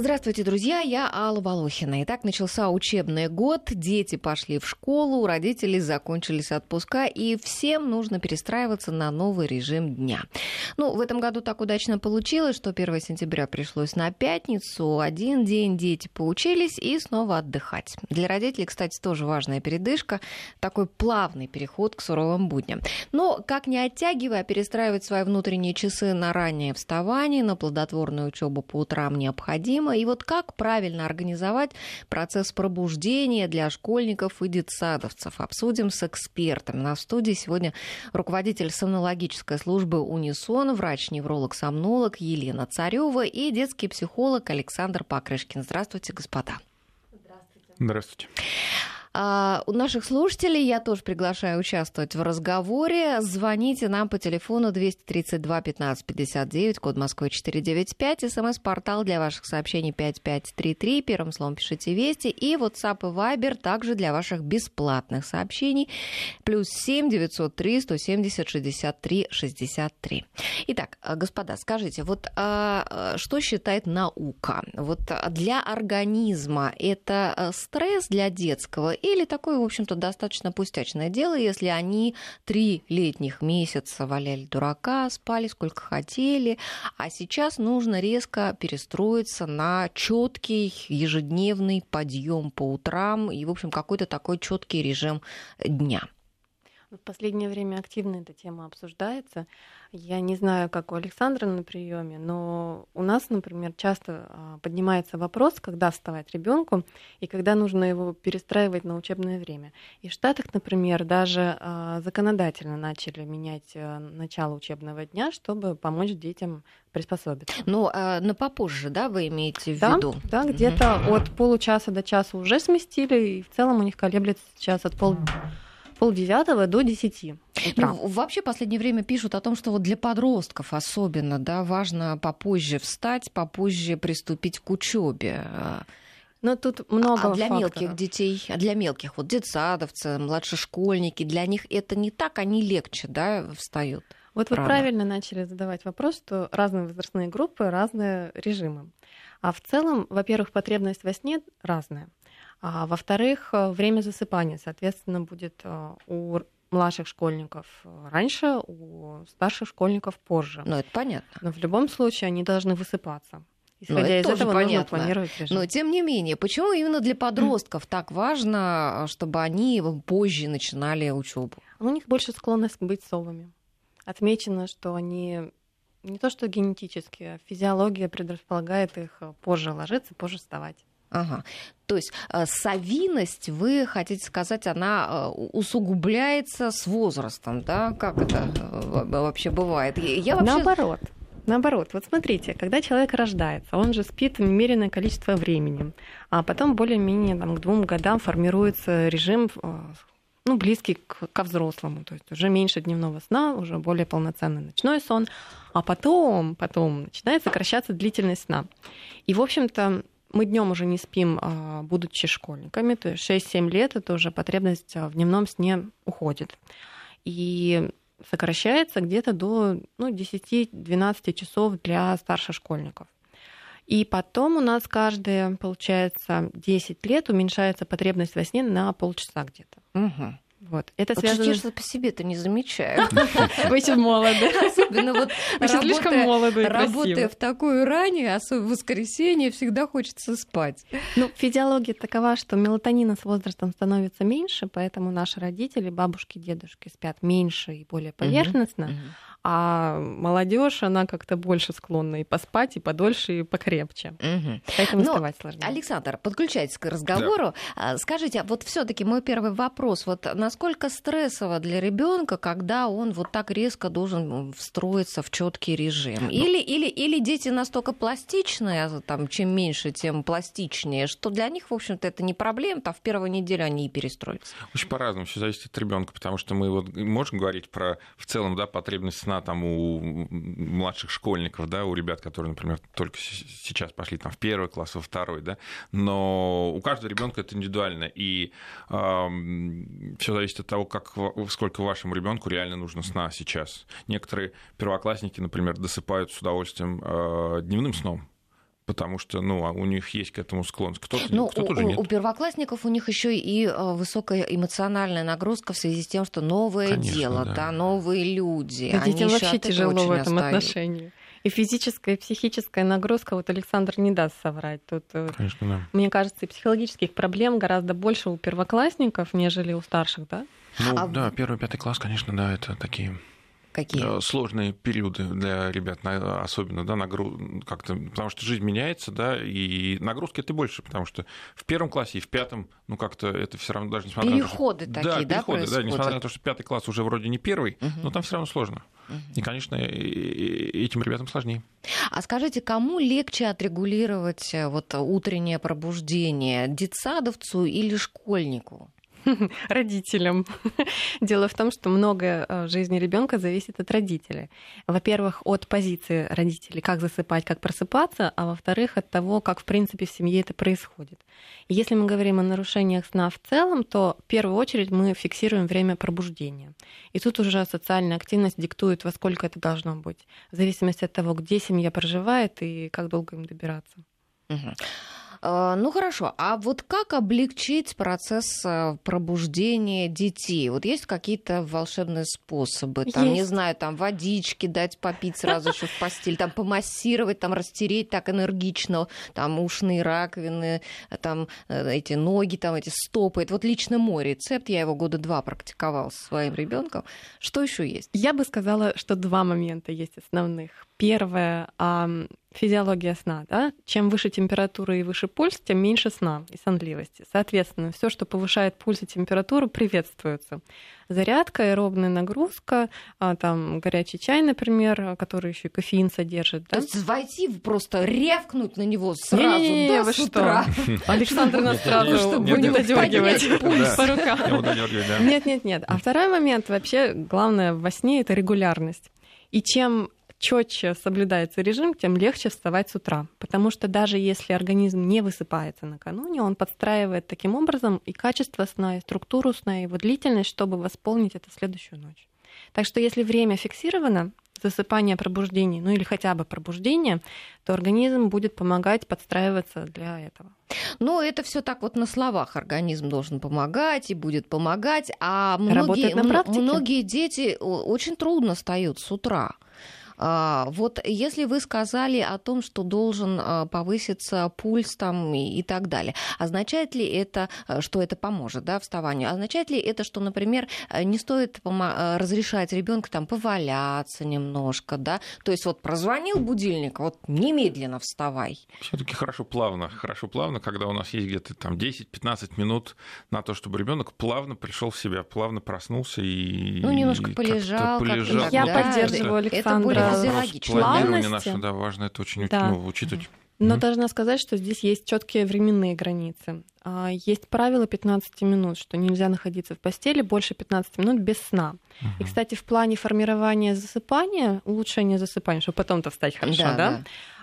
Здравствуйте, друзья, я Алла Волохина. Итак, начался учебный год, дети пошли в школу, у родителей закончились отпуска, и всем нужно перестраиваться на новый режим дня. Ну, в этом году так удачно получилось, что 1 сентября пришлось на пятницу, один день дети поучились и снова отдыхать. Для родителей, кстати, тоже важная передышка, такой плавный переход к суровым будням. Но, как не оттягивая, перестраивать свои внутренние часы на раннее вставание, на плодотворную учебу по утрам необходимо, необходимо. И вот как правильно организовать процесс пробуждения для школьников и детсадовцев, обсудим с экспертом. На студии сегодня руководитель сомнологической службы «Унисон», врач-невролог-сомнолог Елена Царева и детский психолог Александр Покрышкин. Здравствуйте, господа. Здравствуйте. Здравствуйте. А, у наших слушателей я тоже приглашаю участвовать в разговоре. Звоните нам по телефону 232 15 59, код Москвы 495, смс-портал для ваших сообщений 5533, первым словом пишите «Вести», и WhatsApp и Viber также для ваших бесплатных сообщений, плюс 7 903 170 63 63. Итак, господа, скажите, вот а, что считает наука? Вот для организма это стресс для детского или такое, в общем-то, достаточно пустячное дело, если они три летних месяца валяли дурака, спали сколько хотели, а сейчас нужно резко перестроиться на четкий ежедневный подъем по утрам и, в общем, какой-то такой четкий режим дня. В последнее время активно эта тема обсуждается. Я не знаю, как у Александра на приеме, но у нас, например, часто а, поднимается вопрос, когда вставать ребенку и когда нужно его перестраивать на учебное время. И в Штатах, например, даже а, законодательно начали менять э, начало учебного дня, чтобы помочь детям приспособиться. Ну, а на попозже, да, вы имеете в да, виду? Да, где-то угу. от получаса до часа уже сместили, и в целом у них колеблется сейчас от пол полдевятого до десяти. Ну, вообще в последнее время пишут о том, что вот для подростков особенно да, важно попозже встать, попозже приступить к учебе. Но тут много а для факторов. мелких детей, а для мелких, вот детсадовцы, младшешкольники, для них это не так, они легче да, встают. Вот рано. вы правильно начали задавать вопрос, что разные возрастные группы, разные режимы. А в целом, во-первых, потребность во сне разная. А во-вторых, э, время засыпания, соответственно, будет э, у младших школьников раньше, у старших школьников позже. Ну, это понятно. Но в любом случае они должны высыпаться. Исходя ну, это из этого понятно. нужно планировать режим. Но тем не менее, почему именно для подростков так важно, чтобы они позже начинали учебу? У них больше склонность быть совами. Отмечено, что они не то что генетически, а физиология предрасполагает их позже ложиться, позже вставать. Ага. То есть э, совиность, вы хотите сказать, она э, усугубляется с возрастом, да? Как это э, вообще бывает? Я вообще... Наоборот. Наоборот, вот смотрите, когда человек рождается, он же спит немеренное количество времени, а потом более-менее там, к двум годам формируется режим ну, близкий к, ко взрослому, то есть уже меньше дневного сна, уже более полноценный ночной сон, а потом, потом начинает сокращаться длительность сна. И, в общем-то, мы днем уже не спим, а, будучи школьниками, то есть 6-7 лет это уже потребность в дневном сне уходит. И сокращается где-то до ну, 10-12 часов для старшешкольников. И потом у нас каждые, получается, 10 лет уменьшается потребность во сне на полчаса где-то. Угу. Вот. Это вот связано... что по себе-то не замечаю. Вы еще молоды. Особенно вот Вы слишком молоды Работая в такую ранее, особенно в воскресенье, всегда хочется спать. Ну, физиология такова, что мелатонина с возрастом становится меньше, поэтому наши родители, бабушки, дедушки спят меньше и более поверхностно, а молодежь, она как-то больше склонна и поспать, и подольше, и покрепче. Угу. Поэтому Но, вставать сложнее. Александр, подключайтесь к разговору. Да. Скажите, а вот все-таки мой первый вопрос: вот насколько стрессово для ребенка, когда он вот так резко должен встроиться в четкий режим? Ну, или, или, или дети настолько пластичные, а там, чем меньше, тем пластичнее, что для них, в общем-то, это не проблема, а в первую неделю они и перестроятся. Очень по-разному, все зависит от ребенка, потому что мы вот можем говорить про в целом да, потребность сна там у младших школьников, да, у ребят, которые, например, только сейчас пошли там в первый класс, во второй, да, но у каждого ребенка это индивидуально, и э, все зависит от того, как, сколько вашему ребенку реально нужно сна сейчас. Некоторые первоклассники, например, досыпают с удовольствием э, дневным сном, потому что ну, а у них есть к этому склонность. Кто-то, ну, кто-то у, уже нет. У первоклассников у них еще и э, высокая эмоциональная нагрузка в связи с тем, что новое Конечно, дело, да. да, новые люди. Да, Они детям вообще тяжело в этом отстают. отношении. И физическая, и психическая нагрузка, вот Александр не даст соврать. Тут, э, Конечно, да. мне кажется, и психологических проблем гораздо больше у первоклассников, нежели у старших, да? Ну, А да, первый, пятый класс, конечно, да, это такие Какие? э, сложные периоды для ребят, особенно, да, нагру... как-то, потому что жизнь меняется, да, и нагрузки это больше, потому что в первом классе и в пятом, ну, как-то это все равно даже несмотря Переходы на то, такие, да, переходы, да, несмотря происходят? на то, что пятый класс уже вроде не первый, Мгм. но там все равно сложно. И, конечно, этим ребятам сложнее. А скажите, кому легче отрегулировать э, вот утреннее пробуждение, детсадовцу или школьнику? родителям. Дело в том, что многое э, в жизни ребенка зависит от родителей. Во-первых, от позиции родителей, как засыпать, как просыпаться, а во-вторых, от того, как в принципе в семье это происходит. Если мы говорим о нарушениях сна в целом, то в первую очередь мы фиксируем время пробуждения. И тут уже социальная активность диктует, во сколько это должно быть, в зависимости от того, где семья проживает и как долго им добираться. Мгм. Э, Ну хорошо, а вот как облегчить процесс э, пробуждения детей? Вот есть какие-то волшебные способы? Там, не Есть. знаю, там водички дать попить сразу еще в постель, там помассировать, там растереть так энергично, там ушные раковины, э, там эти ноги, там эти стопы. Это вот лично мой рецепт, я его года два практиковал со своим ребенком. Что еще есть? Я бы сказала, что два момента есть основных. Первое ам, физиология сна. Да? Чем выше температура и выше пульс, тем меньше сна и сонливости. Соответственно, все, что повышает пульс и температуру, приветствуется. Зарядка, аэробная нагрузка, а, там горячий чай, например, а, который еще и кофеин содержит. То Да? есть войти, просто рявкнуть на него сразу, Не-не-не, да, вы с что? утра. Александр нас сразу будет не одергивать пульс. по рукам. Нет, нет, нет. А второй момент вообще главное во сне это регулярность. И чем четче соблюдается режим, тем легче вставать с утра. Потому что даже если организм не высыпается накануне, он подстраивает таким образом и качество сна, и структуру сна, и его длительность, чтобы восполнить это следующую ночь. Так что если время фиксировано, засыпание, пробуждение, ну или хотя бы пробуждение, то организм будет помогать подстраиваться для этого. Ну, это все так вот на словах. Организм должен помогать и будет помогать. А многие, многие дети очень трудно встают с утра. А, Вот если вы сказали о том, что должен а, повыситься пульс там и, и так далее, означает ли это, а, что это поможет да, вставанию? Означает ли это, что, например, а, не стоит а, разрешать ребенку там поваляться немножко, да? То есть вот прозвонил будильник, вот немедленно вставай. Все-таки хорошо плавно, хорошо плавно, когда у нас есть где-то там 10-15 минут на то, чтобы ребенок плавно пришел в себя, плавно проснулся и Ну, немножко полежал, как-то полежал. так Я далее. поддерживаю Это Александра. более Физиологично. планирования Плавности. наше, да, важно это очень Да. ну, учитывать. Но Мгм. должна сказать, что здесь есть четкие временные границы. А, Есть правило 15 минут, что нельзя находиться в постели больше 15 минут без сна. И, Мгм. кстати, в плане формирования засыпания, улучшения засыпания, чтобы потом-то встать хорошо, да,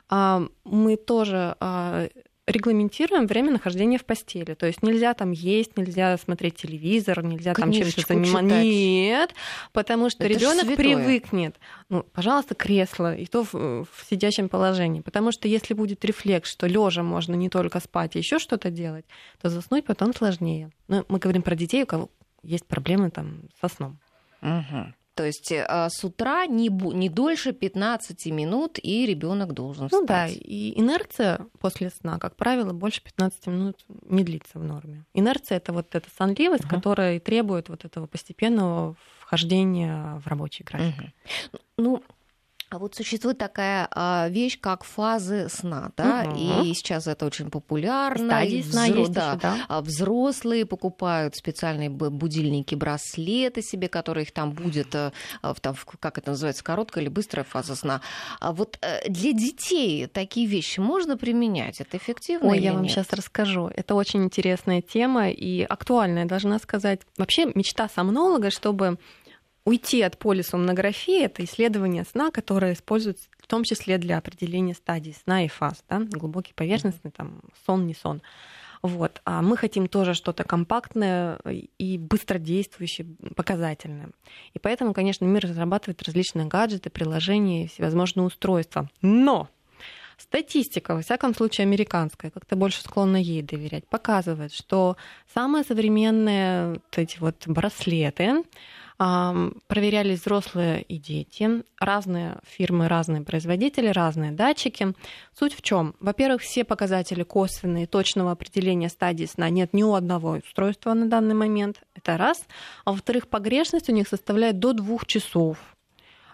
а, мы тоже а, регламентируем время нахождения в постели. То есть нельзя там есть, нельзя смотреть телевизор, нельзя там чем-то Книжечку заниматься. Нет, потому что ребенок привыкнет. Ну, пожалуйста, кресло, и то в, в сидячем положении. Потому что если будет рефлекс, что лежа можно не только спать, а еще что-то делать, то заснуть потом сложнее. Ну, мы говорим про детей, у кого есть проблемы там со сном. Мгм. То есть э, с утра не, не дольше 15 минут, и ребенок должен Ну да, встать. и инерция после сна, как правило, больше 15 минут не длится в норме. Инерция это вот эта сонливость, Ага. которая и требует вот этого постепенного вхождения в рабочий график. Мгм. Ну, а вот существует такая а, вещь, как фазы сна, да, Мгм. и сейчас это очень популярно. Стадии и сна взро- есть да, еще, да? А взрослые покупают специальные будильники, браслеты себе, которые их там будет, э, а, там, как это называется, короткая или быстрая фаза сна. А вот э, для детей такие вещи можно применять? Это эффективно Ой, я вам нет? сейчас расскажу. Это очень интересная тема и актуальная, должна сказать. Вообще мечта сомнолога, чтобы уйти от полисомнографии, это исследование сна, которое используется в том числе для определения стадий сна и фаз, да, глубокий поверхностный, там, сон, не сон. Вот. А мы хотим тоже что-то компактное и быстродействующее, показательное. И поэтому, конечно, мир разрабатывает различные гаджеты, приложения и всевозможные устройства. Но Статистика, во всяком случае, американская, как-то больше склонна ей доверять, показывает, что самые современные вот эти вот браслеты, проверялись взрослые и дети, разные фирмы, разные производители, разные датчики. Суть в чем? Во-первых, все показатели косвенные, точного определения стадии сна нет ни у одного устройства на данный момент. Это раз. А во-вторых, погрешность у них составляет до двух часов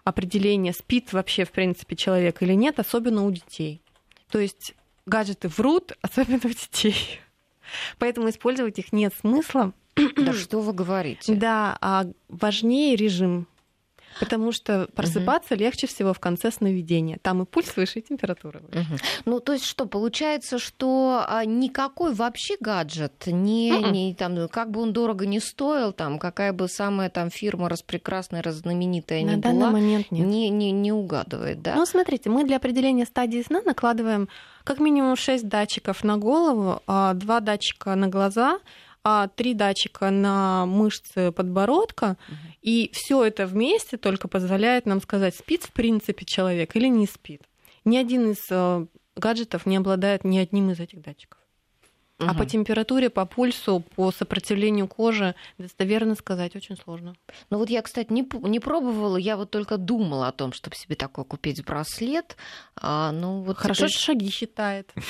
определения, спит вообще, в принципе, человек или нет, особенно у детей. То есть гаджеты врут, особенно у детей. Поэтому использовать их нет смысла. Да что вы говорите? Да, а важнее режим. Потому что просыпаться угу. легче всего в конце сновидения. Там и пульс выше, и температура выше. Угу. Ну, то есть что, получается, что а, никакой вообще гаджет, не, угу. не, там, как бы он дорого не стоил, там, какая бы самая там фирма распрекрасная, разнаменитая На ни данный была, момент нет. Не, не, не угадывает, да? Ну, смотрите, мы для определения стадии сна накладываем как минимум 6 датчиков на голову, 2 а датчика на глаза, три датчика на мышцы подбородка, угу. и все это вместе только позволяет нам сказать, спит в принципе человек или не спит. Ни один из э, гаджетов не обладает ни одним из этих датчиков. Угу. А по температуре, по пульсу, по сопротивлению кожи достоверно сказать очень сложно. Ну вот я, кстати, не, не пробовала, я вот только думала о том, чтобы себе такой купить браслет. А, ну, вот Хорошо, теперь... шаги считает.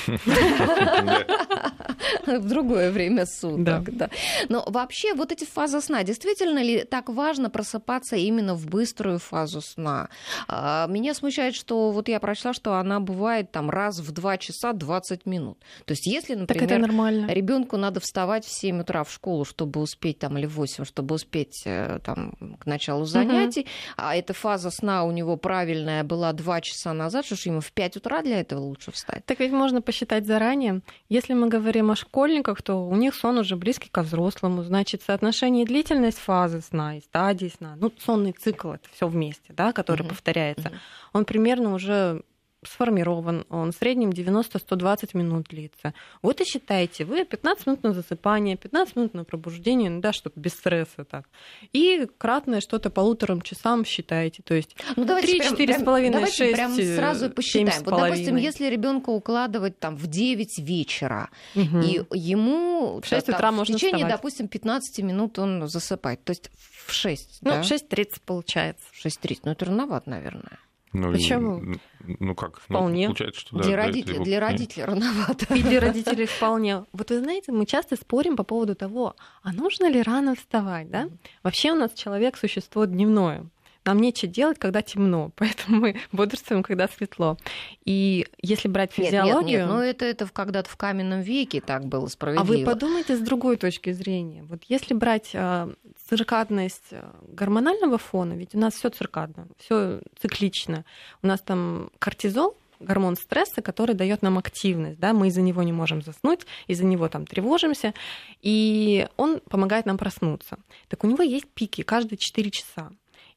В другое время суток, да. Но вообще вот эти фазы сна, действительно ли так важно просыпаться именно в быструю фазу сна? А, меня смущает, что вот я прочла, что она бывает там раз в 2 часа 20 минут. То есть если, например, нормально. Ребенку надо вставать в 7 утра в школу, чтобы успеть, там, или в 8, чтобы успеть э, там, к началу занятий. Угу. А эта фаза сна у него правильная была 2 часа назад, что ж ему в 5 утра для этого лучше встать? Так ведь можно посчитать заранее. Если мы говорим о школьниках, то у них сон уже близкий ко взрослому. Значит, соотношение длительность фазы сна и стадии сна, ну, сонный цикл, это все вместе, да, который угу. повторяется, угу. он примерно уже сформирован, он в среднем 90-120 минут длится. Вот и считайте, вы 15 минут на засыпание, 15 минут на пробуждение, ну да, чтобы без стресса так. И кратное что-то полуторам часам считаете, то есть ну, 3-4 с половиной, 6, прям сразу посчитаем. Вот, допустим, если ребенка укладывать там в 9 вечера, угу. и ему в 6 утра можно в течение, вставать. допустим, 15 минут он засыпает, то есть в 6, ну, да? в 6.30 получается. В 6.30, ну это рановато, наверное. Ну, Почему? Ну как? Ну, вполне. Ну, получается, что, да, для, родителей, для родителей рановато. И для родителей вполне. Вот вы знаете, мы часто спорим по поводу того, а нужно ли рано вставать, да? Вообще у нас человек существо дневное нам нечего делать, когда темно, поэтому мы бодрствуем, когда светло. И если брать физиологию... Нет, нет, нет, ну это, это когда-то в каменном веке так было справедливо. А вы подумайте с другой точки зрения. Вот если брать э, циркадность э, гормонального фона, ведь у нас все циркадно, все циклично. У нас там кортизол, гормон стресса, который дает нам активность, да, мы из-за него не можем заснуть, из-за него там тревожимся, и он помогает нам проснуться. Так у него есть пики каждые 4 часа.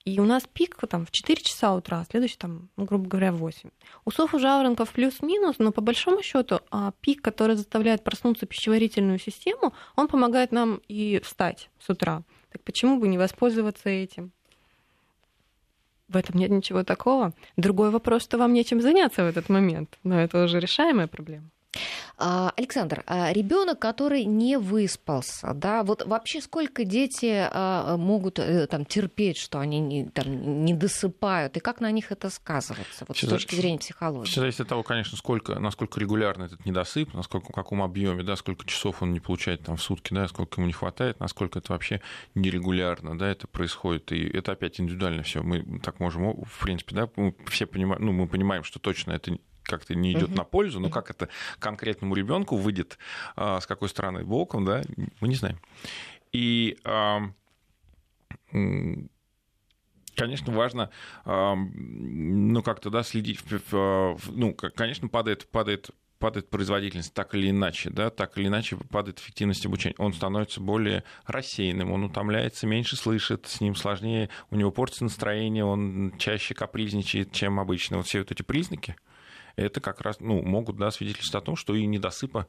И у нас пик там в 4 часа утра, а следующий там, ну, грубо говоря, в 8. У сов у жаворонков плюс-минус, но по большому счету а пик, который заставляет проснуться пищеварительную систему, он помогает нам и встать с утра. Так почему бы не воспользоваться этим? В этом нет ничего такого. Другой вопрос, что вам нечем заняться в этот момент. Но это уже решаемая проблема. А, Александр, а ребенок, который не выспался, да, вот вообще сколько дети а, могут э, там терпеть, что они не, там, не досыпают, и как на них это сказывается, вот все, с точки зрения психологии? Все зависит от того, конечно, сколько, насколько регулярно этот недосып, насколько, в каком объеме, да, сколько часов он не получает там в сутки, да, сколько ему не хватает, насколько это вообще нерегулярно, да, это происходит, и это опять индивидуально все. Мы так можем, в принципе, да, мы все понимаем, ну, мы понимаем, что точно это как-то не идет угу. на пользу, но как это конкретному ребенку выйдет, а, с какой стороны боком, да, мы не знаем. И конечно, важно, ну, как-то, да, следить, ну, конечно, падает, падает падает производительность так или иначе, да, так или иначе падает эффективность обучения. Он становится более рассеянным, он утомляется, меньше слышит, с ним сложнее, у него портится настроение, он чаще капризничает, чем обычно. Вот все вот эти признаки, это как раз ну, могут да, свидетельствовать о том, что и недосыпа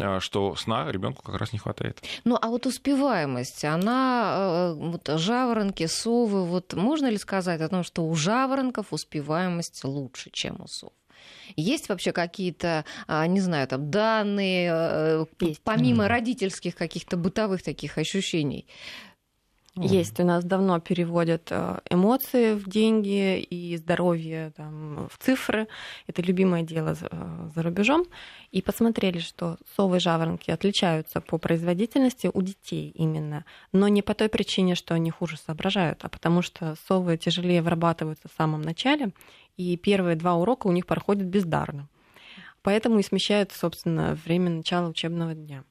а, что сна ребенку как раз не хватает. Ну, а вот успеваемость, она, э, вот жаворонки, совы, вот можно ли сказать о том, что у жаворонков успеваемость лучше, чем у сов? Есть вообще какие-то, а, не знаю, там данные, э, Есть. помимо родительских каких-то бытовых таких ощущений? Есть, у нас давно переводят э, эмоции в деньги и здоровье там, в цифры. Это любимое дело э, за рубежом. И посмотрели, что совы и жаворонки отличаются по производительности у детей именно, но не по той причине, что они хуже соображают, а потому что совы тяжелее вырабатываются в самом начале, и первые два урока у них проходят бездарно. Поэтому и смещают, собственно, время начала учебного дня.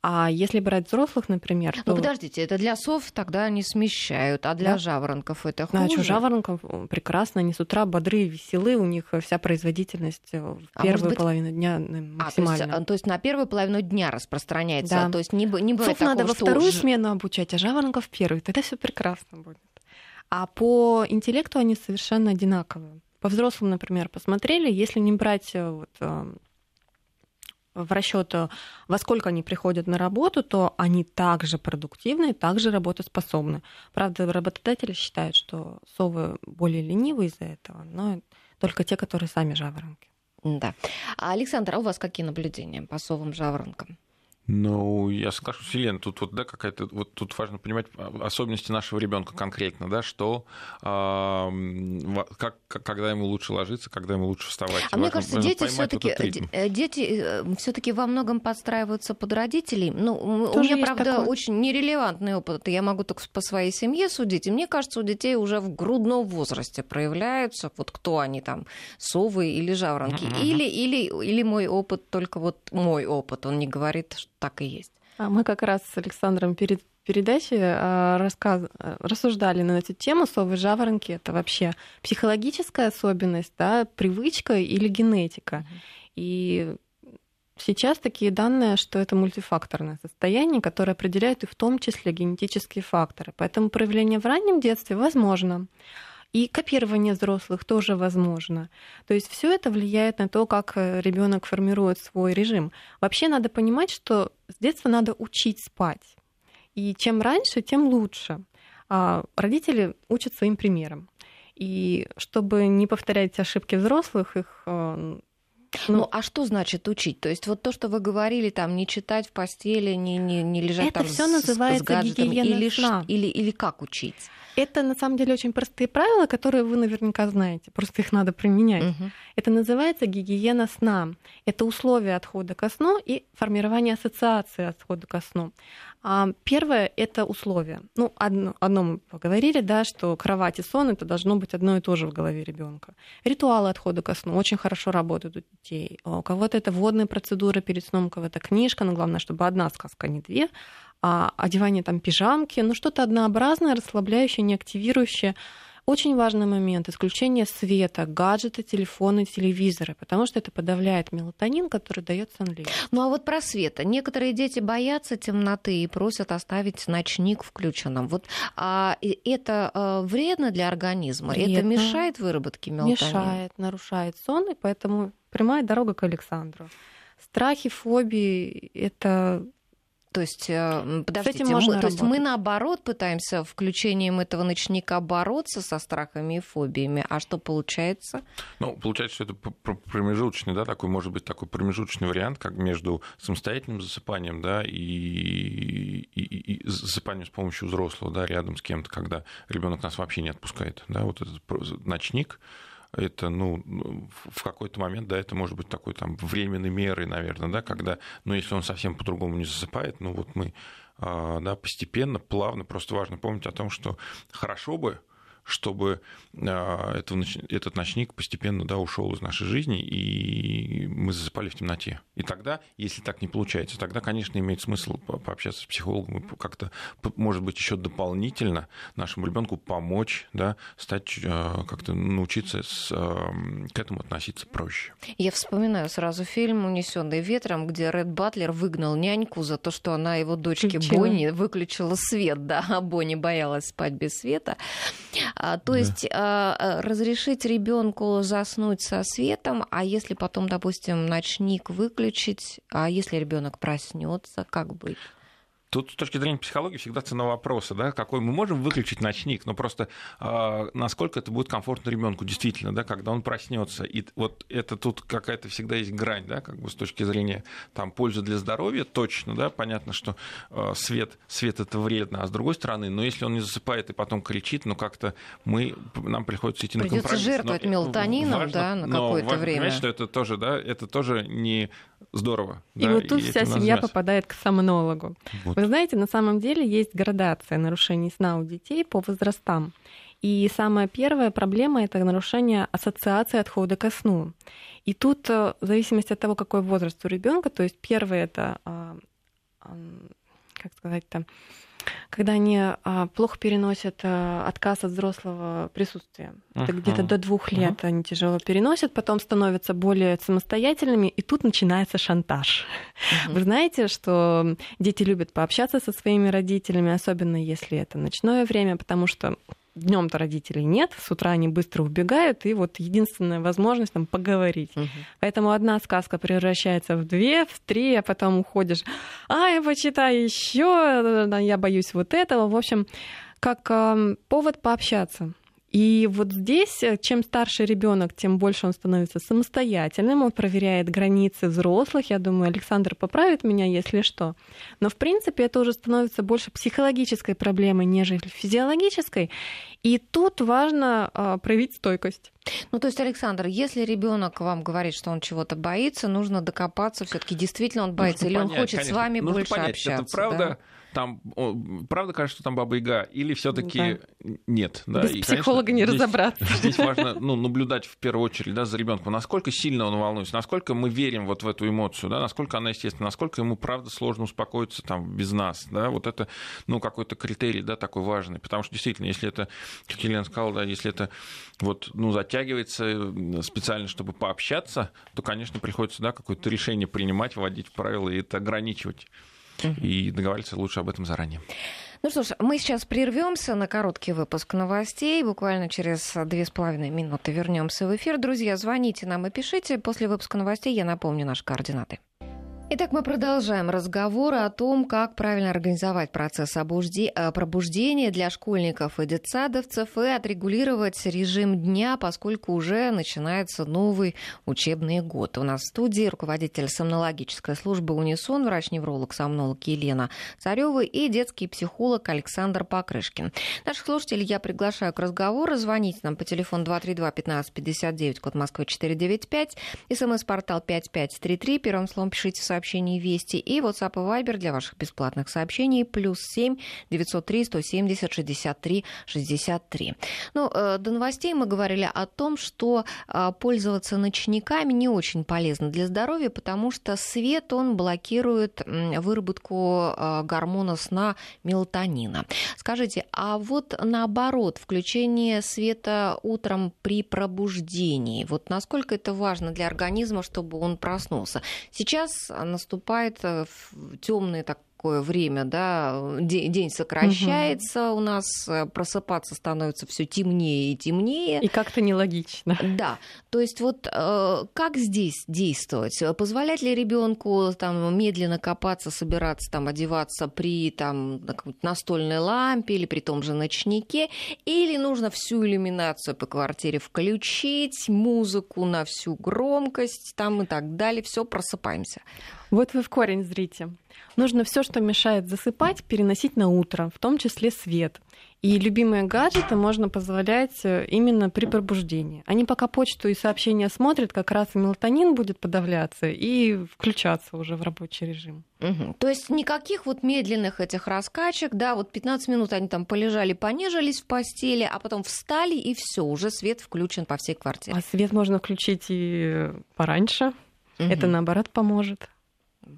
А если брать взрослых, например... Ну, то... подождите, это для сов тогда они смещают, а для да? жаворонков это хуже? Значит, жаворонков прекрасно, они с утра бодрые, веселы, у них вся производительность э, в а первую быть... половину дня максимально. А, то, есть, то есть на первую половину дня распространяется, да. то есть не, не бывает Сов такого, надо во вторую уже... смену обучать, а жаворонков в первую, тогда все прекрасно будет. А по интеллекту они совершенно одинаковые. По взрослым, например, посмотрели, если не брать э, вот, э, в расчет, э, во сколько они приходят на работу, то они также продуктивны, также работоспособны. Правда, работодатели считают, что совы более ленивы из-за этого, но только те, которые сами жаворонки. Да. А, Александр, а у вас какие наблюдения по совам жаворонкам? Ну, я соглашусь, Елена, тут вот, да, какая-то, вот тут важно понимать особенности нашего ребенка конкретно, да, что, э, как, когда ему лучше ложиться, когда ему лучше вставать. А важно, мне кажется, дети все-таки, вот дети э, все-таки во многом подстраиваются под родителей. Ну, Тоже у меня, правда, такое. очень нерелевантный опыт. Я могу только по своей семье судить. И мне кажется, у детей уже в грудном возрасте проявляются, вот кто они там, совы или жаворонки. Uh-huh. Или, или, или мой опыт, только вот мой опыт. Он не говорит, что так и есть. А мы как раз с Александром перед передачей а, рассказ... рассуждали на эту тему совы жаворонки. Это вообще психологическая особенность, да, привычка или генетика. И сейчас такие данные, что это мультифакторное состояние, которое определяет и в том числе генетические факторы. Поэтому проявление в раннем детстве возможно. И копирование взрослых тоже возможно. То есть все это влияет на то, как э, ребенок формирует свой режим. Вообще надо понимать, что с детства надо учить спать. И чем раньше, тем лучше. А родители учат своим примером. И чтобы не повторять ошибки взрослых, их э, ну, ну, а что значит учить? То есть вот то, что вы говорили, там, не читать в постели, не, не, не лежать это там все называется с гаджетом, или, сна. Или, или как учить? Это на самом деле очень простые правила, которые вы наверняка знаете, просто их надо применять. Угу. Это называется гигиена сна. Это условия отхода ко сну и формирование ассоциации отхода ко сну. А первое это условие. Ну, одно, одно мы поговорили, да, что кровать и сон это должно быть одно и то же в голове ребенка. Ритуалы отхода ко сну очень хорошо работают у детей. У кого-то это водные процедуры перед сном, у кого-то книжка, но главное, чтобы одна сказка, а не две а, одевание там пижамки, ну что-то однообразное, расслабляющее, не активирующее. Очень важный момент – исключение света, гаджеты, телефоны, телевизоры, потому что это подавляет мелатонин, который дает сонливость. Ну а вот про свет. Некоторые дети боятся темноты и просят оставить ночник включенным. Вот а это а, вредно для организма? Вредно. Это мешает выработке мелатонина? Мешает, нарушает сон, и поэтому прямая дорога к Александру. Страхи, фобии – это то есть, э, подождите, мы, то есть мы наоборот пытаемся включением этого ночника бороться со страхами и фобиями. А что получается? Ну, получается, что это промежуточный, да, такой, может быть, такой промежуточный вариант, как между самостоятельным засыпанием, да, и, и, и засыпанием с помощью взрослого, да, рядом с кем-то, когда ребенок нас вообще не отпускает, да, вот этот ночник, это, ну, в какой-то момент, да, это может быть такой там временной мерой, наверное, да, когда, ну, если он совсем по-другому не засыпает, ну, вот мы, а, да, постепенно, плавно, просто важно помнить о том, что хорошо бы, чтобы а, этот ночник постепенно да, ушел из нашей жизни, и мы засыпали в темноте. И тогда, если так не получается, тогда, конечно, имеет смысл пообщаться с психологом и как-то, может быть, еще дополнительно нашему ребенку помочь, да, стать а, как-то научиться с, а, к этому относиться проще. Я вспоминаю сразу фильм «Унесенный ветром», где Ред Батлер выгнал няньку за то, что она его дочке Бонни выключила свет, да, а Бонни боялась спать без света. А, то да. есть а, а, разрешить ребенку заснуть со светом, а если потом, допустим, ночник выключить, а если ребенок проснется, как быть? Тут с точки зрения психологии всегда цена вопроса, да, какой мы можем выключить ночник, но просто э, насколько это будет комфортно ребенку действительно, да, когда он проснется. И вот это тут какая-то всегда есть грань, да, как бы с точки зрения там пользы для здоровья, точно, да, понятно, что э, свет, свет это вредно, а с другой стороны, но если он не засыпает и потом кричит, ну как-то мы, нам приходится идти Придется на компромисс. жертвовать но, мелатонином, важно, да, на какое-то время. Понимаете, что это тоже, да, это тоже не здорово. И да, вот тут вся семья попадает к сомнологу. Вот. Вы знаете, на самом деле есть градация нарушений сна у детей по возрастам. И самая первая проблема — это нарушение ассоциации отхода ко сну. И тут, э, в зависимости от того, какой возраст у ребенка, то есть первое — это, а, как сказать-то, когда они а, плохо переносят а, отказ от взрослого присутствия. Uh-huh. Это где-то до двух лет uh-huh. они тяжело переносят, потом становятся более самостоятельными, и тут начинается шантаж. Uh-huh. Вы знаете, что дети любят пообщаться со своими родителями, особенно если это ночное время, потому что днем-то родителей нет, с утра они быстро убегают, и вот единственная возможность там поговорить. Угу. Поэтому одна сказка превращается в две, в три, а потом уходишь, а, я почитаю еще, я боюсь вот этого. В общем, как э, повод пообщаться. И вот здесь, э, чем старше ребенок, тем больше он становится самостоятельным, он проверяет границы взрослых. Я думаю, Александр поправит меня, если что. Но, в принципе, это уже становится больше психологической проблемой, нежели физиологической. И тут важно э, проявить стойкость. Ну, то есть, Александр, если ребенок вам говорит, что он чего-то боится, нужно докопаться, все-таки действительно он боится, нужно или понять, он хочет конечно. с вами нужно больше понять, общаться. Это правда. Да? Там правда кажется, что там баба Яга, или все-таки да. нет. Да? Без и, психолога конечно, не здесь, разобраться. Здесь важно ну, наблюдать в первую очередь да, за ребенком, насколько сильно он волнуется, насколько мы верим вот в эту эмоцию, да, насколько она естественна, насколько ему правда сложно успокоиться там без нас. Да? Вот это ну, какой-то критерий да, такой важный. Потому что действительно, если это, как Елена сказала, да, если это вот, ну, затягивается специально, чтобы пообщаться, то, конечно, приходится да, какое-то решение принимать, вводить в правила и это ограничивать и договариваться лучше об этом заранее. Ну что ж, мы сейчас прервемся на короткий выпуск новостей. Буквально через две с половиной минуты вернемся в эфир. Друзья, звоните нам и пишите. После выпуска новостей я напомню наши координаты. Итак, мы продолжаем разговор о том, как правильно организовать процесс э, пробуждения для школьников и детсадовцев и отрегулировать режим дня, поскольку уже начинается новый учебный год. У нас в студии руководитель сомнологической службы «Унисон», врач-невролог, сомнолог Елена Царева и детский психолог Александр Покрышкин. Наших слушателей я приглашаю к разговору. Звоните нам по телефону 232-1559, код Москвы 495, смс-портал 5533, первым словом пишите в сообщений Вести и WhatsApp и Viber для ваших бесплатных сообщений плюс 7 903 170 63 63. Ну, э, до новостей мы говорили о том, что э, пользоваться ночниками не очень полезно для здоровья, потому что свет, он блокирует выработку э, гормона сна мелатонина. Скажите, а вот наоборот, включение света утром при пробуждении, вот насколько это важно для организма, чтобы он проснулся? Сейчас наступает э, темный так такое время, да, день, день сокращается угу. у нас, э, просыпаться становится все темнее и темнее. И как-то нелогично. Да, то есть вот э, как здесь действовать? Позволять ли ребенку там медленно копаться, собираться, там одеваться при там настольной лампе или при том же ночнике, или нужно всю иллюминацию по квартире включить, музыку на всю громкость, там и так далее, все просыпаемся. Вот вы в корень зрите. Нужно все, что мешает засыпать, переносить на утро, в том числе свет. И любимые гаджеты можно позволять э, именно при пробуждении. Они пока почту и сообщения смотрят, как раз и мелатонин будет подавляться и включаться уже в рабочий режим. Угу. То есть никаких вот медленных этих раскачек, да, вот 15 минут они там полежали, понежились в постели, а потом встали и все, уже свет включен по всей квартире. А свет можно включить и пораньше. Угу. Это наоборот поможет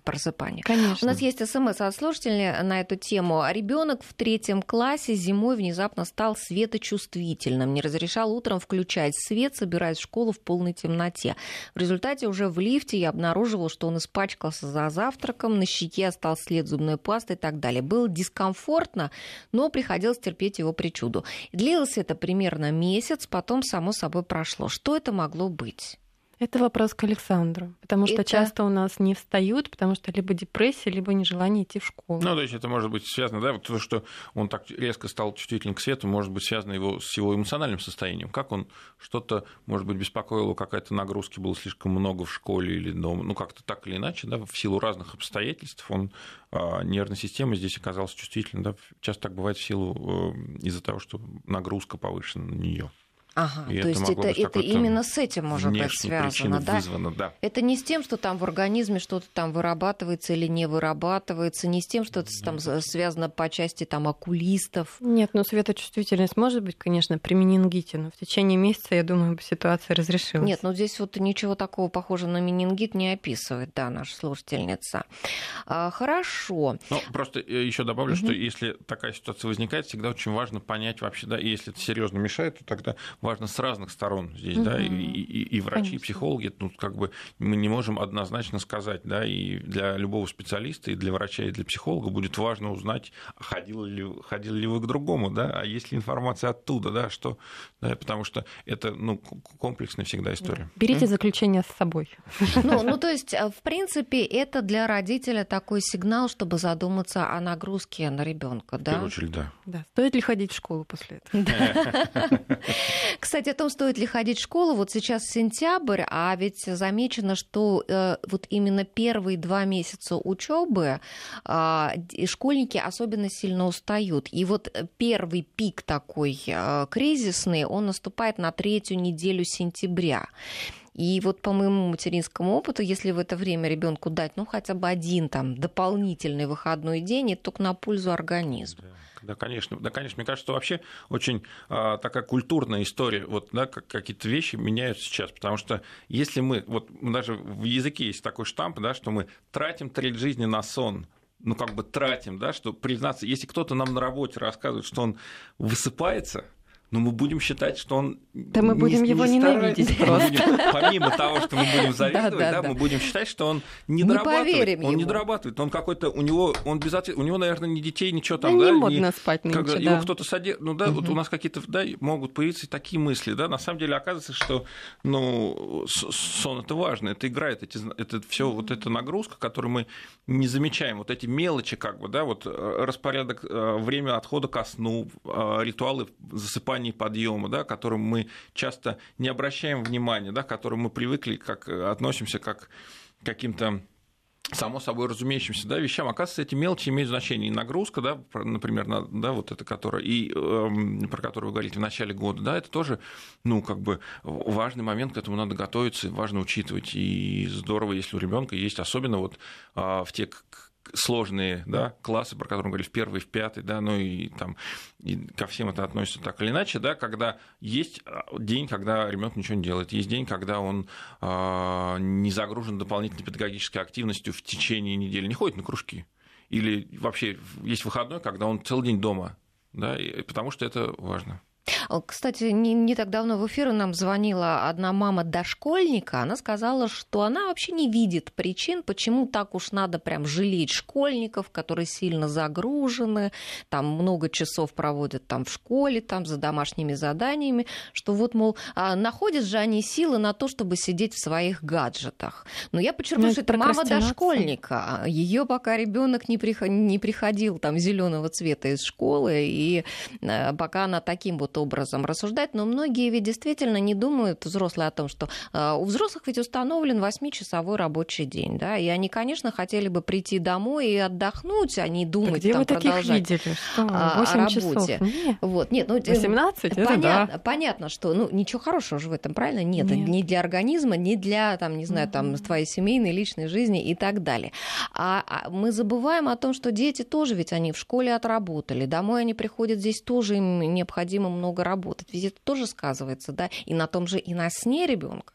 просыпания. Конечно. У нас есть смс от слушателей на эту тему. Ребенок в третьем классе зимой внезапно стал светочувствительным, не разрешал утром включать свет, собираясь в школу в полной темноте. В результате уже в лифте я обнаруживал, что он испачкался за завтраком, на щеке остался след зубной пасты и так далее. Было дискомфортно, но приходилось терпеть его причуду. Длилось это примерно месяц, потом само собой прошло. Что это могло быть? Это вопрос к Александру, потому что Это- часто у нас не встают, потому что либо депрессия, либо нежелание идти в школу. Ну, то есть это может быть связано, да, вот то, что он так резко стал чувствителен к свету, может быть связано его, с его эмоциональным состоянием. Как он что-то, может быть, беспокоило, какая-то нагрузки было слишком много в школе или дома, ну, как-то так или иначе, да, в силу разных обстоятельств он, а, нервная система здесь оказалась чувствительной, да, часто так бывает в силу, э, из-за того, что нагрузка повышена на нее. Ага, И то это есть это, это именно с этим может быть связано, да? вызвано, да. Это не с тем, что там в организме что-то там вырабатывается или не вырабатывается, не с тем, что это там связано по части там окулистов. Нет, ну светочувствительность может быть, конечно, при менингите, но в течение месяца, я думаю, ситуация разрешилась. Нет, ну здесь вот ничего такого похожего на менингит не описывает, да, наша слушательница. А, хорошо. Ну, просто еще добавлю, Мгм. что если такая ситуация возникает, всегда очень важно понять вообще, да, и если это серьезно мешает, то тогда важно с разных сторон здесь, да, и, и- и врачи, и Конечно. психологи, ну, как бы мы не можем однозначно сказать, да, и для любого специалиста, и для врача, и для психолога будет важно узнать, а ходили ли, ходили ли вы к другому, да, а есть ли информация оттуда, да, что, да, потому что это, ну, комплексная всегда история. Берите заключение с собой. Ну, ну, то есть, э, в принципе, это для родителя такой сигнал, чтобы задуматься о нагрузке на ребенка, В первую да? очередь, да. Да. Стоит ли ходить в школу после этого? Кстати, о том, стоит ли ходить в школу, вот сейчас сентябрь, а ведь замечено, что э, вот именно первые два месяца учебы школьники особенно сильно устают. И вот э, первый пик такой э, кризисный, он наступает на третью неделю сентября. И вот по моему материнскому опыту, если в это время ребенку дать, ну, хотя бы один там дополнительный выходной день, это только на пользу организму. Да, конечно, да, конечно. Мне кажется, что вообще очень а, такая культурная история, вот, да, как какие-то вещи меняются сейчас, потому что если мы, вот даже в языке есть такой штамп, да, что мы тратим треть жизни на сон, ну, как бы тратим, да, что признаться, если кто-то нам на работе рассказывает, что он высыпается, но мы будем считать, что он Да мы будем его ненавидеть старается. Мы будем- помимо того, что мы будем завидовать, Да, да, да, да. мы будем считать, что он не, Не дорабатывает. Он не дорабатывает. Он какой-то, у него, он без ответа- у него, наверное, ни детей, ничего там, не да, ни- модно спать нынче, когда да. его кто-то содержит, ну да, вот у нас какие-то, да, могут появиться такие мысли, да, на самом деле оказывается, что, ну, сон это важно, это играет, эти, это все вот эта нагрузка, которую мы не замечаем, вот эти мелочи, как бы, да, вот э, распорядок, э, время отхода ко сну, э, ритуалы засыпания и подъема, да, которым мы часто не обращаем внимания, да, к которым мы привыкли, как э, относимся как к каким-то само собой разумеющимся да, вещам, оказывается, эти мелочи имеют значение. И нагрузка, да, например, на- да, вот это, которая, и эм, про которую вы говорите в начале года, да, это тоже, ну, как бы важный момент, к этому надо готовиться, важно учитывать. И здорово, если у ребенка есть, особенно вот а, в те сложные да, классы, про которые мы говорили, в первый, в пятый, да, ну и там и ко всем это относится так или иначе, да, когда есть а, день, когда ребенок ничего не делает, есть день, когда он а, не загружен дополнительной педагогической активностью в течение недели, не ходит на кружки. Или вообще есть выходной, когда он целый день дома, да, и- потому что это важно. О, Кстати, не, не так давно в эфир нам звонила одна мама дошкольника. Она сказала, что она вообще не видит причин, почему так уж надо прям жалеть школьников, которые сильно загружены, там много часов проводят там в школе, там за домашними заданиями, что вот, мол, а, находят же они силы на то, чтобы сидеть в своих гаджетах. Но я подчеркну, Ну, что это мама дошкольника. Ее пока ребенок не, приход- не приходил там зеленого цвета из школы, и э, пока она таким вот образом рассуждает, но многие ведь действительно не думают, взрослые, о том, что э, у взрослых ведь установлен 8-часовой рабочий день, да, и они, конечно, хотели бы прийти домой и отдохнуть, а не Да думать, где там, вы таких продолжать. видели? Что, а, о 8 часов? работе. Нет. Вот, нет, ну, э, 18? Это понятно, да. понятно, что ну, ничего хорошего же в этом, правильно? Нет, Нет. ни для организма, ни для, там, не знаю, там, твоей семейной, личной жизни и так далее. А, а мы забываем о том, что дети тоже ведь они в школе отработали, домой они приходят, здесь тоже им необходимо много работать. Ведь это тоже сказывается, да, и на том же, и на сне ребенка.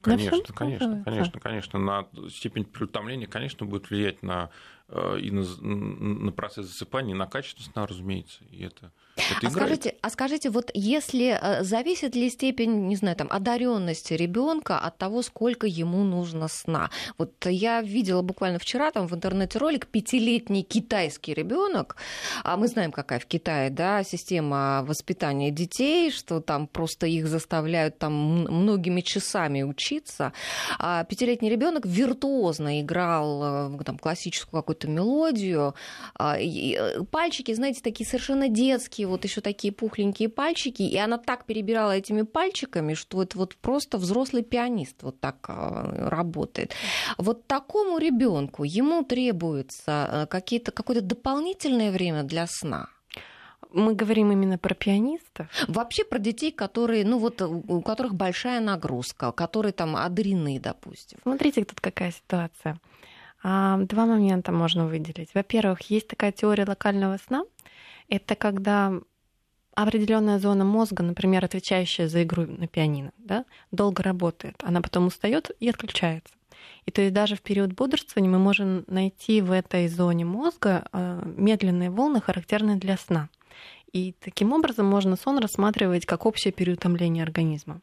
Конечно, конечно, конечно, конечно. На степень переутомления, конечно, будет влиять на э, и на, на процесс засыпания, и на качество сна, разумеется. И это а скажите, а скажите, вот если э, зависит ли степень, не знаю, там, одаренности ребенка от того, сколько ему нужно сна? Вот я видела буквально вчера там в интернете ролик пятилетний китайский ребенок, а мы знаем, какая в Китае, да, система воспитания детей, что там просто их заставляют там многими часами учиться. А пятилетний ребенок виртуозно играл э, там классическую какую-то мелодию, а, э, пальчики, знаете, такие совершенно детские вот еще такие пухленькие пальчики, и она так перебирала этими пальчиками, что это вот просто взрослый пианист вот так а, работает. Вот такому ребенку ему требуется э, какие-то, какое-то дополнительное время для сна. Мы говорим именно про пианистов? Вообще про детей, которые, ну вот, у которых большая нагрузка, которые там одарены, допустим. Смотрите, тут какая ситуация. А, два момента можно выделить. Во-первых, есть такая теория локального сна. Это когда определенная зона мозга, например, отвечающая за игру на пианино, да, долго работает, она потом устает и отключается. И то есть даже в период бодрствования мы можем найти в этой зоне мозга а, медленные волны, характерные для сна. И таким образом можно сон рассматривать как общее переутомление организма.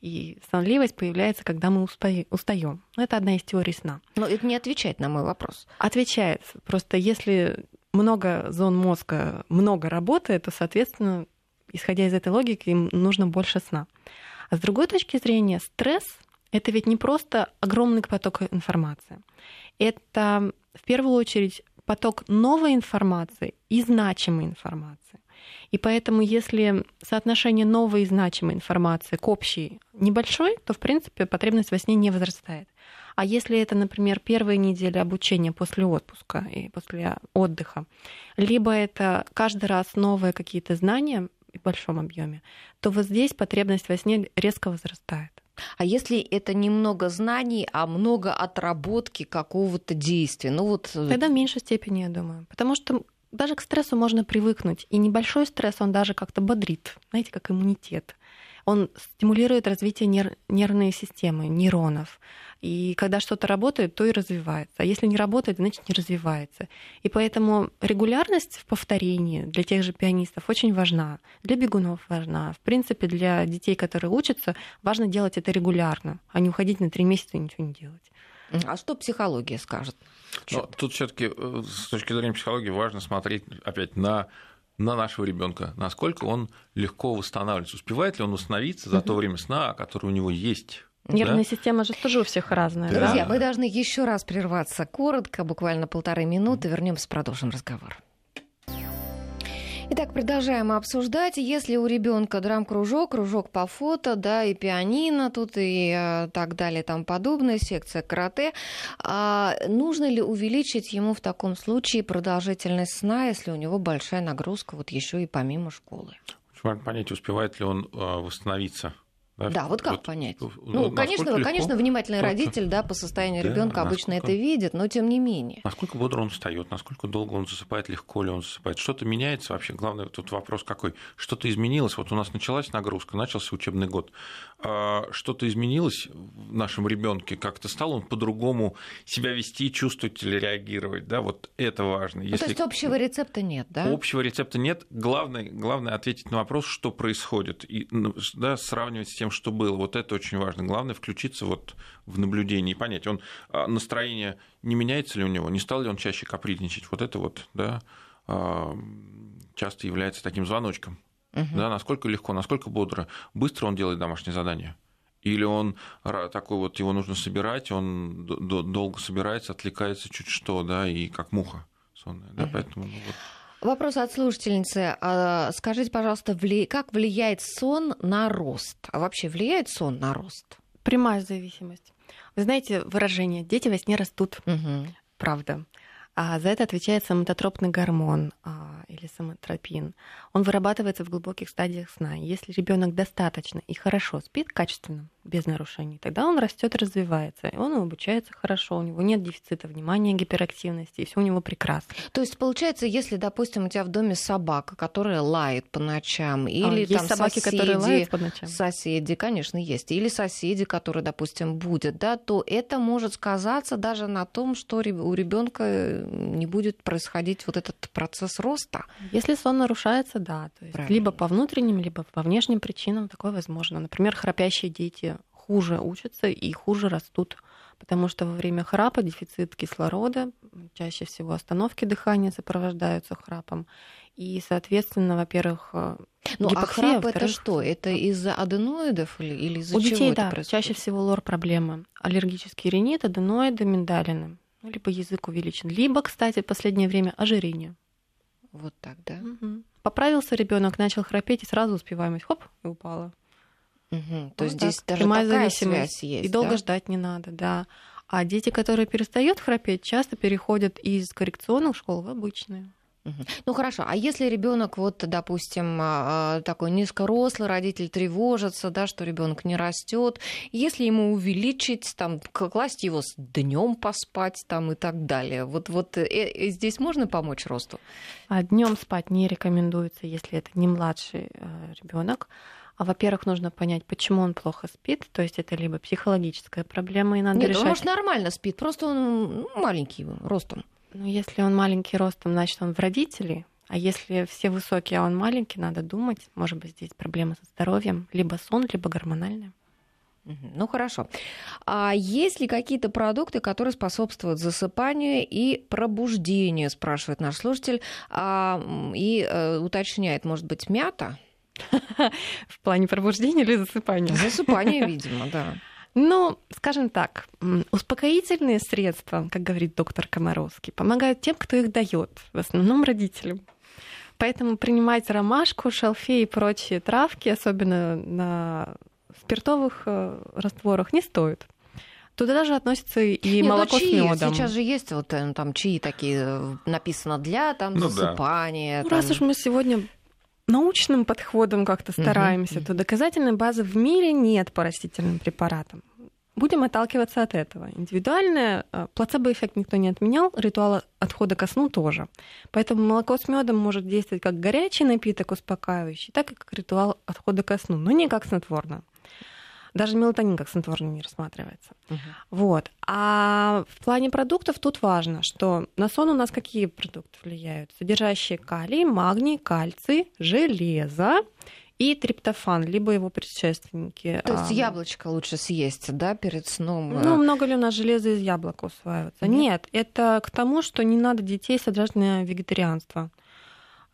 И сонливость появляется, когда мы устаем. Это одна из теорий сна. Но это не отвечает на мой вопрос. Отвечает. Просто если много зон мозга много работает, то, соответственно, исходя из этой логики, им нужно больше сна. А с другой точки зрения, стресс — это ведь не просто огромный поток информации. Это в первую очередь поток новой информации и значимой информации. И поэтому, если соотношение новой и значимой информации к общей небольшой, то, в принципе, потребность во сне не возрастает. А если это, например, первая неделя обучения после отпуска и после отдыха, либо это каждый раз новые какие-то знания, в большом объеме, то вот здесь потребность во сне резко возрастает. А если это не много знаний, а много отработки какого-то действия? Ну вот... Э, Тогда в меньшей степени, я думаю. Потому что даже к стрессу можно привыкнуть. И небольшой стресс, он даже как-то бодрит, знаете, как иммунитет. Он стимулирует развитие нер- нервной системы, нейронов. И когда что-то работает, то и развивается. А если не работает, значит не развивается. И поэтому регулярность в повторении для тех же пианистов очень важна. Для бегунов важна. В принципе, для детей, которые учатся, важно делать это регулярно, а не уходить на три месяца и ничего не делать. А что психология скажет? Но тут все-таки э, с точки зрения психологии важно смотреть опять на на нашего ребенка, насколько он легко восстанавливается, успевает ли он восстановиться за то время сна, которое у него есть. Нервная да? система же тоже у всех разная. Да. Друзья, мы должны еще раз прерваться коротко, буквально полторы минуты. Вернемся, продолжим разговор. Итак, продолжаем обсуждать. Если у ребенка драм-кружок, кружок по фото, да, и пианино тут, и э, так далее, там подобное, секция карате, а нужно ли увеличить ему в таком случае продолжительность сна, если у него большая нагрузка, вот еще и помимо школы? Важно понять, успевает ли он э, восстановиться да, да вот как вот, понять? Ну, ну конечно, легко? конечно, внимательный Только... родитель, да, по состоянию да, ребенка обычно это видит, но тем не менее. Насколько бодро он встает, насколько долго он засыпает, легко ли он засыпает. Что-то меняется вообще. Главное, тут вопрос какой. Что-то изменилось. Вот у нас началась нагрузка, начался учебный год. А что-то изменилось в нашем ребенке, как-то стал он по-другому себя вести, чувствовать или реагировать. Да, вот это важно. Если... Ну, то есть общего рецепта нет, да? Общего рецепта нет. Главное, главное ответить на вопрос, что происходит, и да, сравнивать с тем, тем, что было. Вот это очень важно. Главное включиться вот в наблюдение и понять, он а, настроение не меняется ли у него, не стал ли он чаще капризничать. Вот это вот, да, а, часто является таким звоночком. Угу. Да, насколько легко, насколько бодро, быстро он делает домашнее задание. Или он такой вот, его нужно собирать, он долго собирается, отвлекается чуть что, да, и как муха сонная. Да, угу. поэтому ну, вот. Вопрос от слушательницы. А, скажите, пожалуйста, как влияет сон на рост? А вообще влияет сон на рост? Прямая зависимость. Вы знаете выражение «дети во сне растут». Угу. Правда. А за это отвечает самототропный гормон а, или самотропин. Он вырабатывается в глубоких стадиях сна. Если ребенок достаточно и хорошо спит, качественно, без нарушений, тогда он растет развивается. И он обучается хорошо, у него нет дефицита внимания, гиперактивности, и все у него прекрасно. То есть, получается, если, допустим, у тебя в доме собака, которая лает по ночам, а, или а, там собаки, соседи, которые лают по ночам. Соседи, конечно, есть. Или соседи, которые, допустим, будет, да, то это может сказаться даже на том, что у ребенка не будет происходить вот этот процесс роста. Если сон нарушается, да, то есть либо по внутренним, либо по внешним причинам такое возможно. Например, храпящие дети хуже учатся и хуже растут потому что во время храпа дефицит кислорода, чаще всего остановки дыхания сопровождаются храпом. И, соответственно, во-первых, э, ну, а храп это что? Это из-за аденоидов или, или из-за У чего детей, это да, происходит? чаще всего лор-проблема. Аллергический ринит, аденоиды, миндалины. Ну, либо язык увеличен. Либо, кстати, в последнее время ожирение. Вот так, да? Угу. Поправился ребенок, начал храпеть, и сразу успеваемость, хоп, и упала. Угу. То есть здесь даже Прямая такая связь есть. И долго да? ждать не надо, да. А дети, которые перестают храпеть, часто переходят из коррекционных школ в обычные. Ну хорошо, а если ребенок, вот, допустим, а, а, такой низкорослый, родитель тревожится, да, что ребенок не растет, если ему увеличить, там, класть его с днем поспать, там и так далее, вот, вот э, э, здесь можно помочь росту? А днем спать не рекомендуется, если это не младший э, ребенок. А, во-первых, нужно понять, почему он плохо спит. То есть это либо психологическая проблема, и надо Нет, решать... он, может, нормально спит, просто он ну, маленький ростом. Ну, если он маленький ростом, значит, он в родителей. А если все высокие, а он маленький, надо думать. Может быть, здесь проблема со здоровьем. Либо сон, либо гормональная. Ну хорошо. А есть ли какие-то продукты, которые способствуют засыпанию и пробуждению, спрашивает наш слушатель. А, и э, уточняет, может быть, мята? В плане пробуждения или засыпания? Засыпание, видимо, да. Ну, скажем так, успокоительные средства, как говорит доктор Комаровский, помогают тем, кто их дает, в основном родителям. Поэтому принимать ромашку, шалфей и прочие травки, особенно на спиртовых э, растворах, не стоит. Туда даже относится и Нет, ну, молоко чаи. с медом. Сейчас же есть вот э, там чаи такие э, написано для там ну, засыпания. Да. Там... Ну, раз уж мы сегодня научным подходом как-то стараемся, то доказательной базы в мире нет по растительным препаратам. Будем отталкиваться от этого. Индивидуальное э, плацебо-эффект никто не отменял, ритуал отхода ко сну тоже. Поэтому молоко с медом может действовать как горячий напиток успокаивающий, так и как ритуал отхода ко сну, но не как снотворно. Даже мелатонин как снотворный не рассматривается. Угу. Вот. А в плане продуктов тут важно, что на сон у нас какие продукты влияют? Содержащие калий, магний, кальций, железо и триптофан, либо его предшественники. То есть яблочко лучше съесть, да, перед сном? Ну, много ли у нас железа из яблока усваивается? Нет, Нет это к тому, что не надо детей сажать на вегетарианство.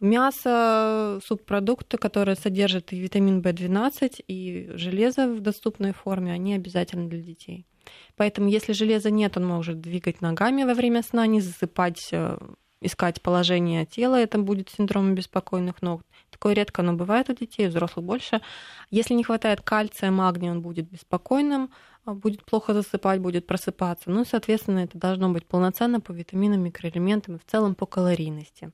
Мясо, субпродукты, которые содержат и витамин В12, и железо в доступной форме, они обязательны для детей. Поэтому, если железа нет, он может двигать ногами во время сна, не засыпать, э, искать положение тела. Это будет синдром беспокойных ног. Такое редко, но бывает у детей, у взрослых больше. Если не хватает кальция, магния, он будет беспокойным, а, будет плохо засыпать, будет просыпаться. Ну, соответственно, это должно быть полноценно по витаминам, микроэлементам и в целом по калорийности.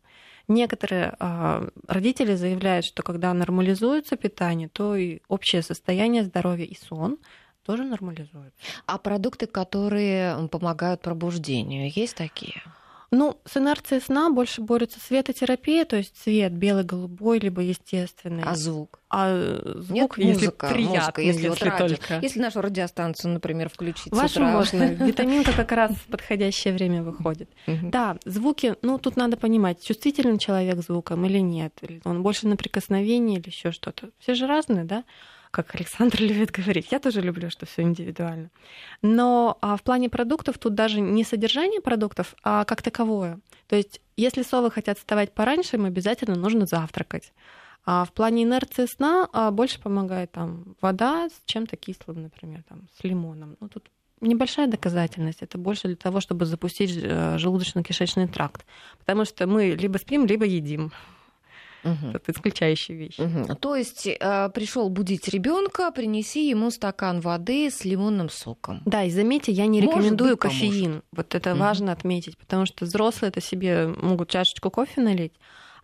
Некоторые э, родители заявляют, что когда нормализуется питание, то и общее состояние здоровья и сон тоже нормализуется. А продукты, которые помогают пробуждению, есть такие? Ну, с инерцией сна больше борется светотерапия, то есть цвет белый, голубой, либо естественный. А звук? А звук, Нет, если музыка, приятный, музыка, если, если вот радио, только... Если нашу радиостанцию, например, включить Вашу можно. Витаминка как раз в подходящее время выходит. Да, звуки, ну, тут надо понимать, чувствительный человек звуком или нет. Он больше на прикосновение или еще что-то. Все же разные, да? Как Александр любит говорить. Я тоже люблю, что все индивидуально. Но а в плане продуктов тут даже не содержание продуктов, а как таковое. То есть, если совы хотят вставать пораньше, им обязательно нужно завтракать. А в плане инерции сна а, больше помогает там вода с чем-то кислым, например, там, с лимоном. Ну, тут небольшая доказательность. Это больше для того, чтобы запустить э, желудочно-кишечный тракт. Потому что мы либо спим, либо едим. Угу. Это исключающая вещь. Угу. То есть э, пришел будить ребенка, принеси ему стакан воды с лимонным соком. Да, и заметьте, я не рекомендую быть, кофеин. Поможет. Вот это угу. важно отметить, потому что взрослые это себе могут чашечку кофе налить,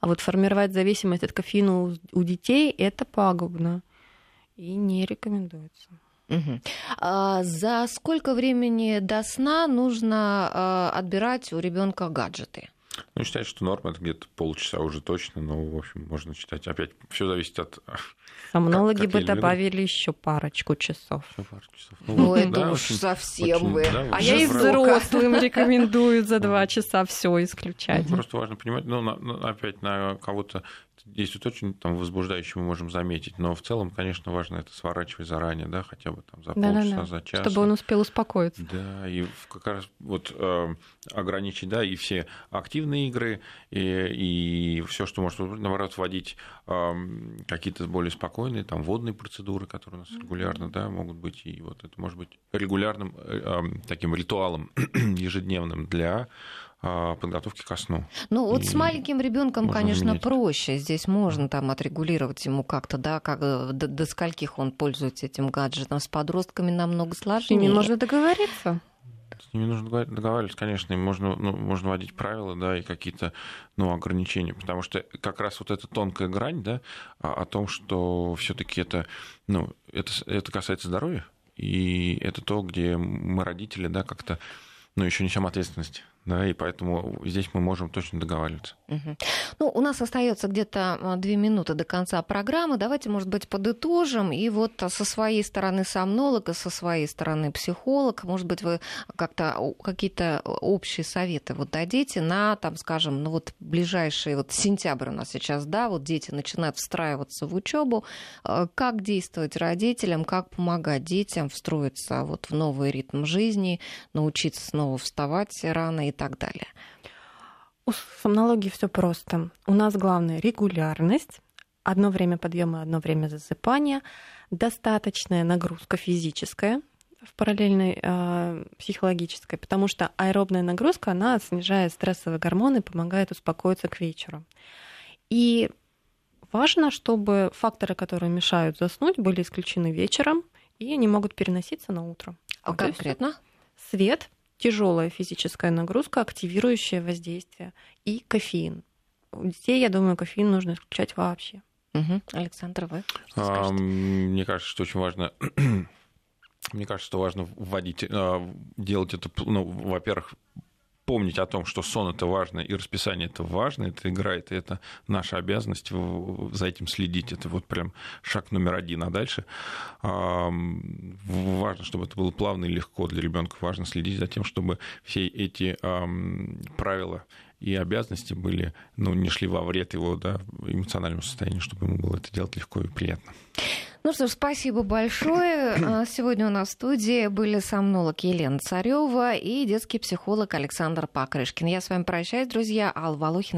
а вот формировать зависимость от кофеина у, у детей это пагубно и не рекомендуется. Угу. А за сколько времени до сна нужно а, отбирать у ребенка гаджеты? Ну, считать, что норма это где-то полчаса уже точно, но, в общем, можно считать. Опять все зависит от... Сомнологи как, бы добавили еще парочку часов. Еще парочку часов. Ну, ну это да, уж очень, совсем очень, вы. Да, а я и взрослым рекомендую за два часа все исключать. Ну, просто важно понимать, ну, на, опять на кого-то действует очень там, возбуждающе, мы можем заметить. Но в целом, конечно, важно это сворачивать заранее, да, хотя бы там за полчаса, да, за час. Чтобы он успел успокоиться. Да, и как раз вот э, ограничить, да, и все активные игры, и, и все, что может, наоборот, вводить э, какие-то более спокойные, там, водные процедуры, которые у нас регулярно, да, могут быть, и вот это может быть регулярным э, э, таким ритуалом ежедневным для подготовки ко сну. Ну, вот и с маленьким ребенком, конечно, заменить. проще. Здесь можно там отрегулировать ему как-то, да, как до, до скольких он пользуется этим гаджетом. С подростками намного сложнее. С ними можно договориться. С ними нужно договариваться, конечно, им можно, ну, можно вводить правила, да, и какие-то ну, ограничения, потому что как раз вот эта тонкая грань, да, о, о том, что все-таки это, ну, это, это касается здоровья, и это то, где мы, родители, да, как-то, ну, еще несем ответственность да, и поэтому здесь мы можем точно договариваться. Угу. Ну, у нас остается где-то а, две минуты до конца программы. Давайте, может быть, подытожим. И вот со своей стороны сомнолог, и со своей стороны психолог, может быть, вы как-то какие-то общие советы вот дадите на, там, скажем, ну вот ближайший вот сентябрь у нас сейчас, да, вот дети начинают встраиваться в учебу. А, как действовать родителям, как помогать детям встроиться вот в новый ритм жизни, научиться снова вставать рано и так далее? У сомнологии все просто. У нас главное регулярность, одно время подъема, одно время засыпания, достаточная нагрузка физическая в параллельной э, психологической, потому что аэробная нагрузка, она снижает стрессовые гормоны, помогает успокоиться к вечеру. И важно, чтобы факторы, которые мешают заснуть, были исключены вечером, и они могут переноситься на утро. А вот конкретно? Свет, тяжелая физическая нагрузка, активирующее воздействие и кофеин. У детей, я думаю, кофеин нужно исключать вообще. Угу. Александр, вы? А, мне кажется, что очень важно мне кажется, что важно вводить, а, делать это, ну, во-первых, помнить о том, что сон это важно, и расписание это важно, это играет, и это наша обязанность за этим следить. Это вот прям шаг номер один. А дальше важно, чтобы это было плавно и легко для ребенка. Важно следить за тем, чтобы все эти правила и обязанности были, ну, не шли во вред его да, эмоциональному состоянию, чтобы ему было это делать легко и приятно. Ну что ж, спасибо большое. А, сегодня у нас в студии были сомнолог Елена Царева и детский психолог Александр Покрышкин. Я с вами прощаюсь, друзья. Алла Волохина.